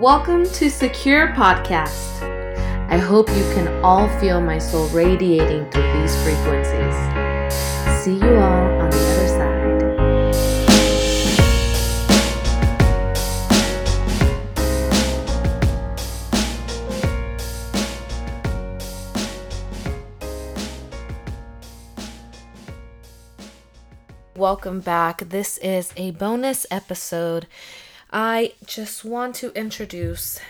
Welcome to Secure Podcast. I hope you can all feel my soul radiating through these frequencies. See you all on the other side. Welcome back. This is a bonus episode. I just want to introduce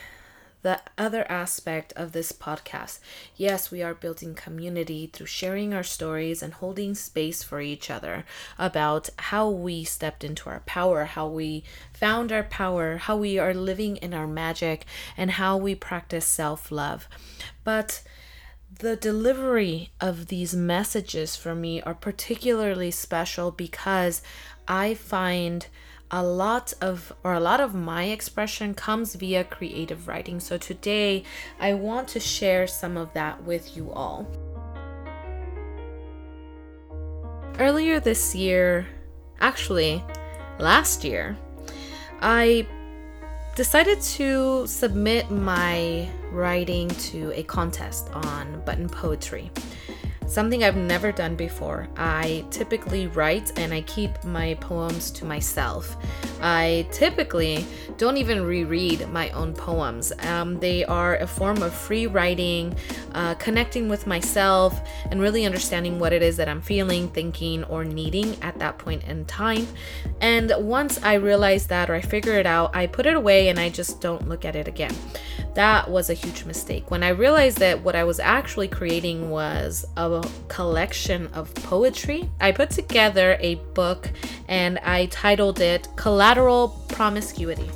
the other aspect of this podcast. Yes, we are building community through sharing our stories and holding space for each other about how we stepped into our power, how we found our power, how we are living in our magic, and how we practice self love. But the delivery of these messages for me are particularly special because I find a lot of or a lot of my expression comes via creative writing. So today I want to share some of that with you all. Earlier this year, actually last year, I decided to submit my writing to a contest on button poetry. Something I've never done before. I typically write and I keep my poems to myself. I typically don't even reread my own poems. Um, they are a form of free writing, uh, connecting with myself, and really understanding what it is that I'm feeling, thinking, or needing at that point in time. And once I realize that or I figure it out, I put it away and I just don't look at it again. That was a huge mistake. When I realized that what I was actually creating was a collection of poetry, I put together a book and I titled it Collateral Promiscuity.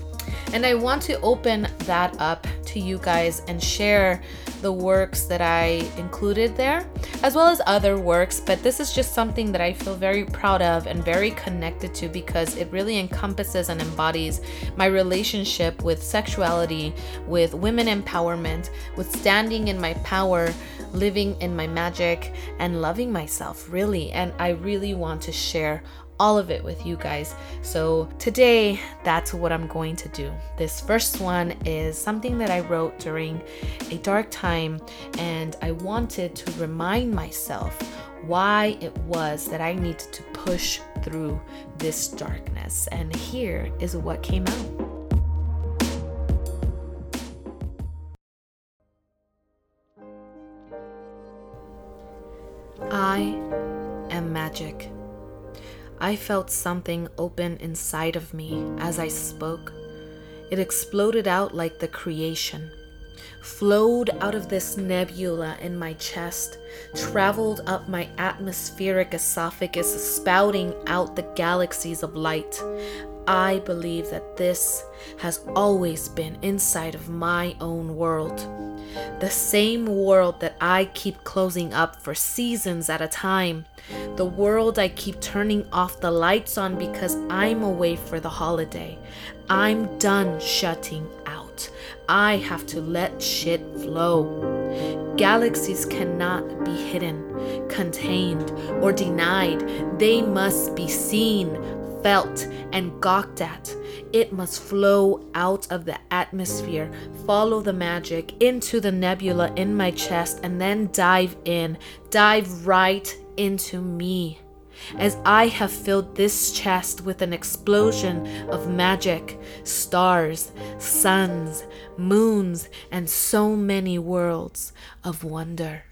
And I want to open that up to you guys and share the works that I included there, as well as other works. But this is just something that I feel very proud of and very connected to because it really encompasses and embodies my relationship with sexuality, with women empowerment, with standing in my power, living in my magic, and loving myself, really. And I really want to share all of it with you guys. So today, that's what I'm going to do. This first one is something that I wrote during a dark time, and I wanted to remind myself why it was that I needed to push through this darkness. And here is what came out. I am magic. I felt something open inside of me as I spoke. It exploded out like the creation, flowed out of this nebula in my chest, traveled up my atmospheric esophagus, spouting out the galaxies of light. I believe that this has always been inside of my own world. The same world that I keep closing up for seasons at a time. The world I keep turning off the lights on because I'm away for the holiday. I'm done shutting out. I have to let shit flow. Galaxies cannot be hidden, contained, or denied. They must be seen, felt, and gawked at. It must flow out of the atmosphere, follow the magic into the nebula in my chest, and then dive in, dive right into me. As I have filled this chest with an explosion of magic, stars, suns, moons, and so many worlds of wonder.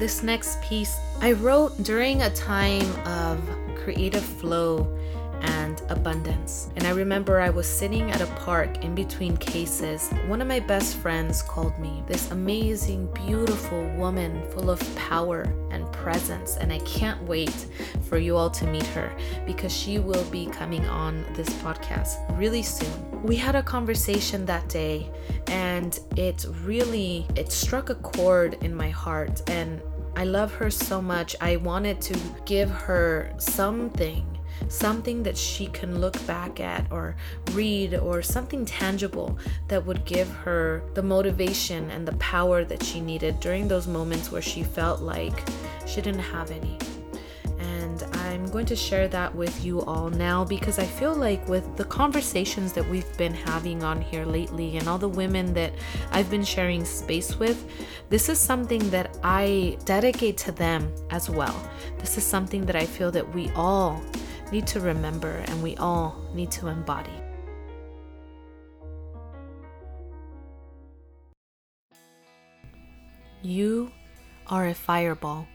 This next piece I wrote during a time of creative flow and abundance. And I remember I was sitting at a park in between cases. One of my best friends called me, this amazing, beautiful woman full of power and presence. And I can't wait for you all to meet her because she will be coming on this podcast really soon. We had a conversation that day and it really it struck a chord in my heart and I love her so much. I wanted to give her something something that she can look back at or read or something tangible that would give her the motivation and the power that she needed during those moments where she felt like she didn't have any. I'm going to share that with you all now because I feel like with the conversations that we've been having on here lately and all the women that I've been sharing space with, this is something that I dedicate to them as well. This is something that I feel that we all need to remember and we all need to embody. You are a fireball.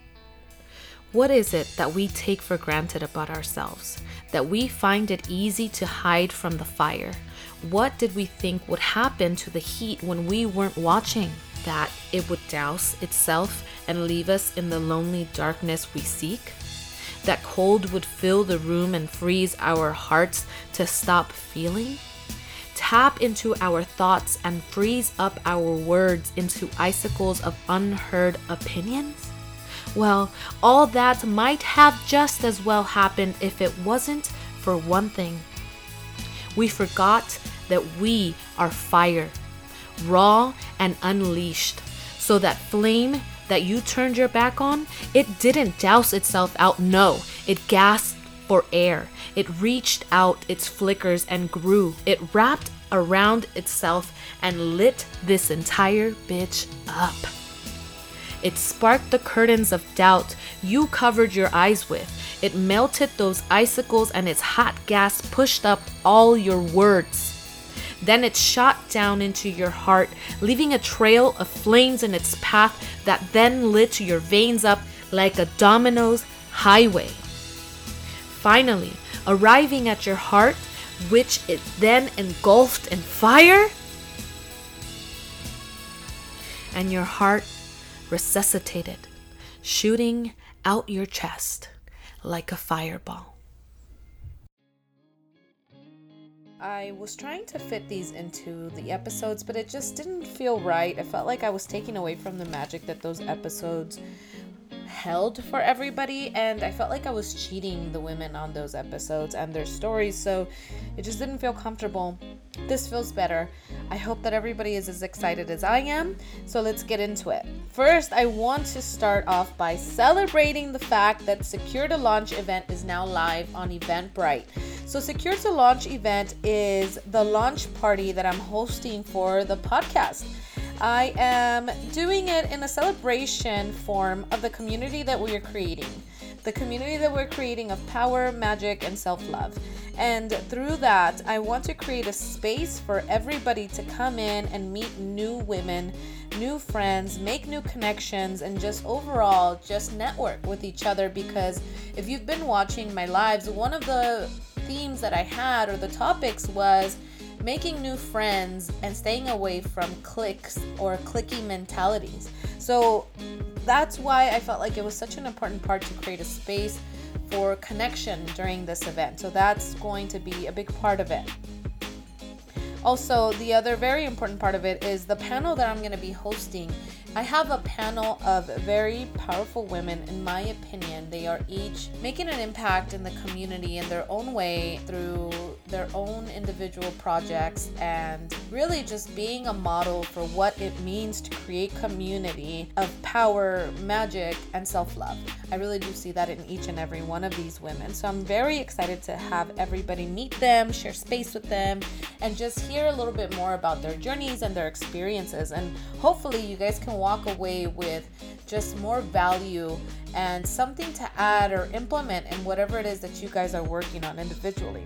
What is it that we take for granted about ourselves? That we find it easy to hide from the fire? What did we think would happen to the heat when we weren't watching? That it would douse itself and leave us in the lonely darkness we seek? That cold would fill the room and freeze our hearts to stop feeling? Tap into our thoughts and freeze up our words into icicles of unheard opinions? Well, all that might have just as well happened if it wasn't for one thing. We forgot that we are fire, raw and unleashed, so that flame that you turned your back on, it didn't douse itself out. No, it gasped for air. It reached out its flickers and grew. It wrapped around itself and lit this entire bitch up. It sparked the curtains of doubt you covered your eyes with. It melted those icicles and its hot gas pushed up all your words. Then it shot down into your heart, leaving a trail of flames in its path that then lit your veins up like a domino's highway. Finally, arriving at your heart, which it then engulfed in fire, and your heart resuscitated, shooting out your chest like a fireball. I was trying to fit these into the episodes, but it just didn't feel right. I felt like I was taking away from the magic that those episodes held for everybody and I felt like I was cheating the women on those episodes and their stories so it just didn't feel comfortable. This feels better. I hope that everybody is as excited as I am. So let's get into it. First, I want to start off by celebrating the fact that Secure to Launch event is now live on Eventbrite. So, Secure to Launch event is the launch party that I'm hosting for the podcast. I am doing it in a celebration form of the community that we are creating. The community that we're creating of power, magic, and self love. And through that, I want to create a space for everybody to come in and meet new women, new friends, make new connections, and just overall just network with each other. Because if you've been watching my lives, one of the themes that I had or the topics was making new friends and staying away from cliques or clicky mentalities. So that's why I felt like it was such an important part to create a space for connection during this event. So that's going to be a big part of it. Also, the other very important part of it is the panel that I'm going to be hosting. I have a panel of very powerful women, in my opinion. They are each making an impact in the community in their own way through their own individual projects and really just being a model for what it means to create community of power, magic, and self love. I really do see that in each and every one of these women. So I'm very excited to have everybody meet them, share space with them, and just hear a little bit more about their journeys and their experiences. And hopefully, you guys can walk away with just more value and something to add or implement in whatever it is that you guys are working on individually.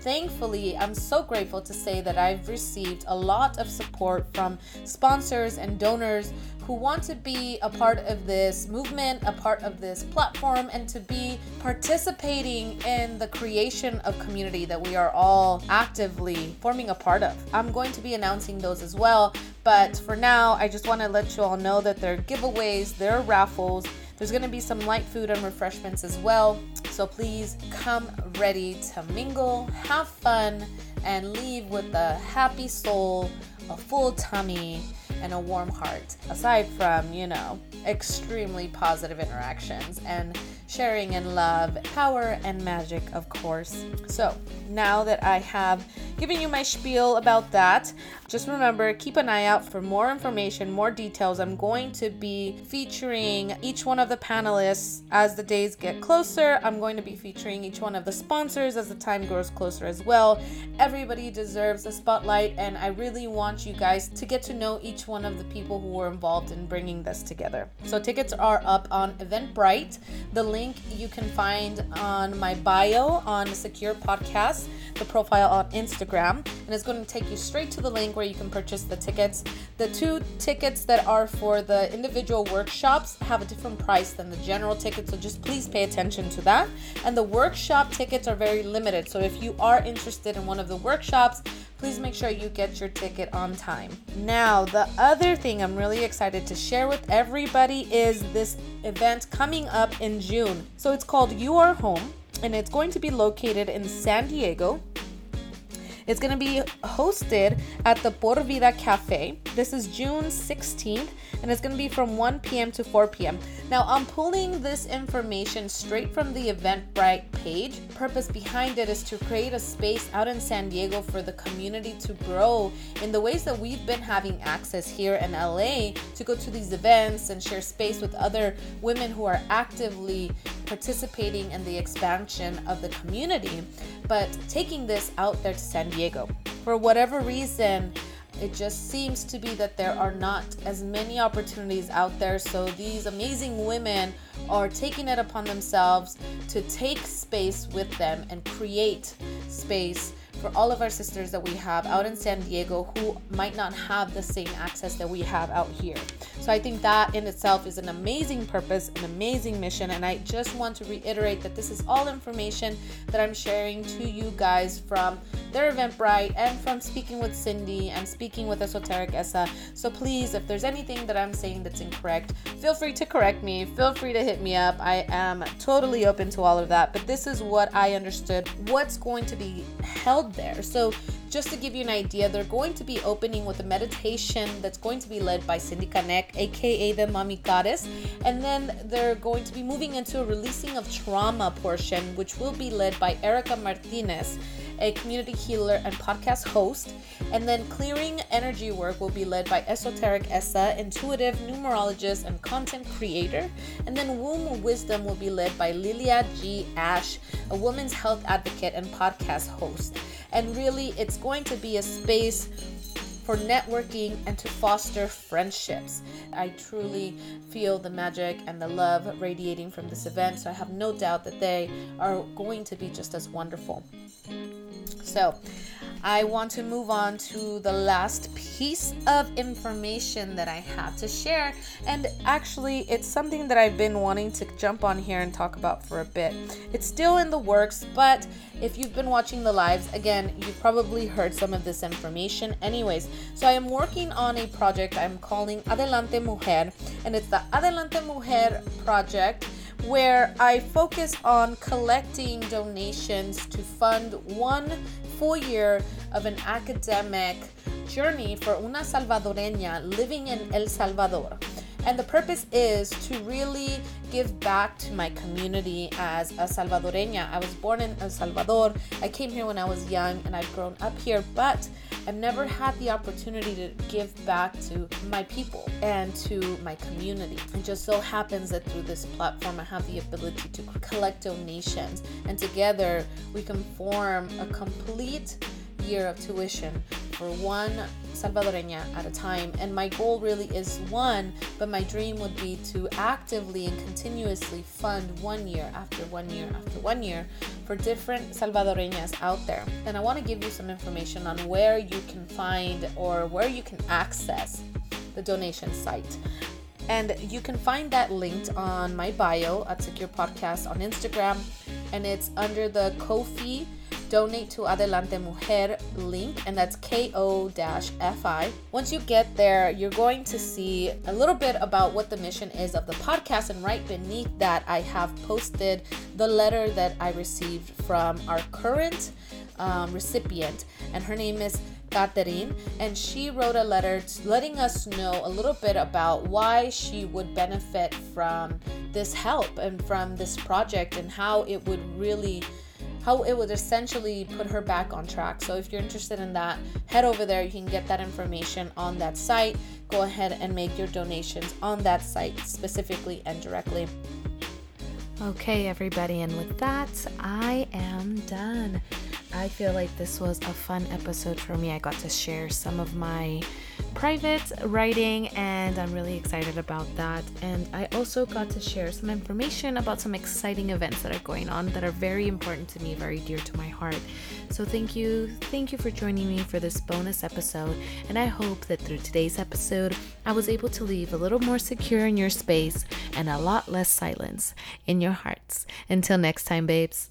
Thankfully, I'm so grateful to say that I've received a lot of support from sponsors and donors who want to be a part of this movement, a part of this platform, and to be participating in the creation of community that we are all actively forming a part of. I'm going to be announcing those as well, but for now, I just want to let you all know that there are giveaways, there are raffles there's going to be some light food and refreshments as well. So please come ready to mingle, have fun, and leave with a happy soul, a full tummy, and a warm heart. Aside from, you know, extremely positive interactions and sharing and love, power and magic, of course. So, now that I have given you my spiel about that, just remember keep an eye out for more information, more details. I'm going to be featuring each one of the panelists as the days get closer. I'm going to be featuring each one of the sponsors as the time grows closer as well. Everybody deserves a spotlight, and I really want you guys to get to know each one of the people who were involved in bringing this together. So, tickets are up on Eventbrite. The link you can find on my bio on Secure Podcast, the profile on Instagram, and it's going to take you straight to the link where you can purchase the tickets. The two tickets that are for the individual workshops have a different price than the general ticket, so just please pay attention to that. And the workshop tickets are very limited, so if you are interested in one of the workshops, please make sure you get your ticket on time. Now, the other thing I'm really excited to share with everybody is this event coming up in June. So it's called You Are Home and it's going to be located in San Diego. It's going to be hosted at the Por Vida Cafe. This is June 16th, and it's going to be from 1 p.m. to 4 p.m. Now, I'm pulling this information straight from the Eventbrite page. Purpose behind it is to create a space out in San Diego for the community to grow in the ways that we've been having access here in LA to go to these events and share space with other women who are actively participating in the expansion of the community, but taking this out there to San Diego. For whatever reason, it just seems to be that there are not as many opportunities out there. So these amazing women are taking it upon themselves to take space with them and create space for all of our sisters that we have out in San Diego who might not have the same access that we have out here. So I think that in itself is an amazing purpose, an amazing mission. And I just want to reiterate that this is all information that I'm sharing to you guys from their Eventbrite and from speaking with Cindy and speaking with Esoteric Essa. So please, if there's anything that I'm saying that's incorrect, feel free to correct me. Feel free to hit me up. I am totally open to all of that. But this is what I understood what's going to be held there. So just to give you an idea, they're going to be opening with a meditation that's going to be led by Cindy Kanek, aka the Mommy Goddess. And then they're going to be moving into a releasing of trauma portion, which will be led by Erica Martinez, a community healer and podcast host. And then clearing energy work will be led by Esoteric Essa, intuitive numerologist and content creator. And then womb wisdom will be led by Lilia G. Ash, a women's health advocate and podcast host. And really, it's going to be a space for networking and to foster friendships. I truly feel the magic and the love radiating from this event, so I have no doubt that they are going to be just as wonderful. So, I want to move on to the last piece of information that I have to share. And actually, it's something that I've been wanting to jump on here and talk about for a bit. It's still in the works, but if you've been watching the lives, again, you've probably heard some of this information. Anyways, so I am working on a project I'm calling Adelante Mujer, and it's the Adelante Mujer project where I focus on collecting donations to fund one full year of an academic journey for una salvadoreña living in El Salvador. And the purpose is to really give back to my community as a Salvadoreña. I was born in El Salvador. I came here when I was young and I've grown up here, but I've never had the opportunity to give back to my people and to my community. It just so happens that through this platform, I have the ability to collect donations, and together we can form a complete year of tuition for one Salvadoreña at a time. And my goal really is one, but my dream would be to actively and continuously fund one year after one year after one year for different Salvadoreñas out there. And I want to give you some information on where you can find or where you can access the donation site. And you can find that linked on my bio at Secure Podcast on Instagram. And it's under the Ko-fi donate to Adelante Mujer link, and that's ko-fi. Once you get there, you're going to see a little bit about what the mission is of the podcast, and right beneath that, I have posted the letter that I received from our current um, recipient, and her name is Catherine, and she wrote a letter letting us know a little bit about why she would benefit from this help and from this project and how it would really how it would essentially put her back on track. So if you're interested in that, head over there. You can get that information on that site. Go ahead and make your donations on that site specifically and directly. Okay, everybody, and with that, I am done. I feel like this was a fun episode for me. I got to share some of my private writing, and I'm really excited about that. And I also got to share some information about some exciting events that are going on that are very important to me, very dear to my heart. So, thank you. Thank you for joining me for this bonus episode. And I hope that through today's episode, I was able to leave a little more secure in your space and a lot less silence in your hearts. Until next time, babes.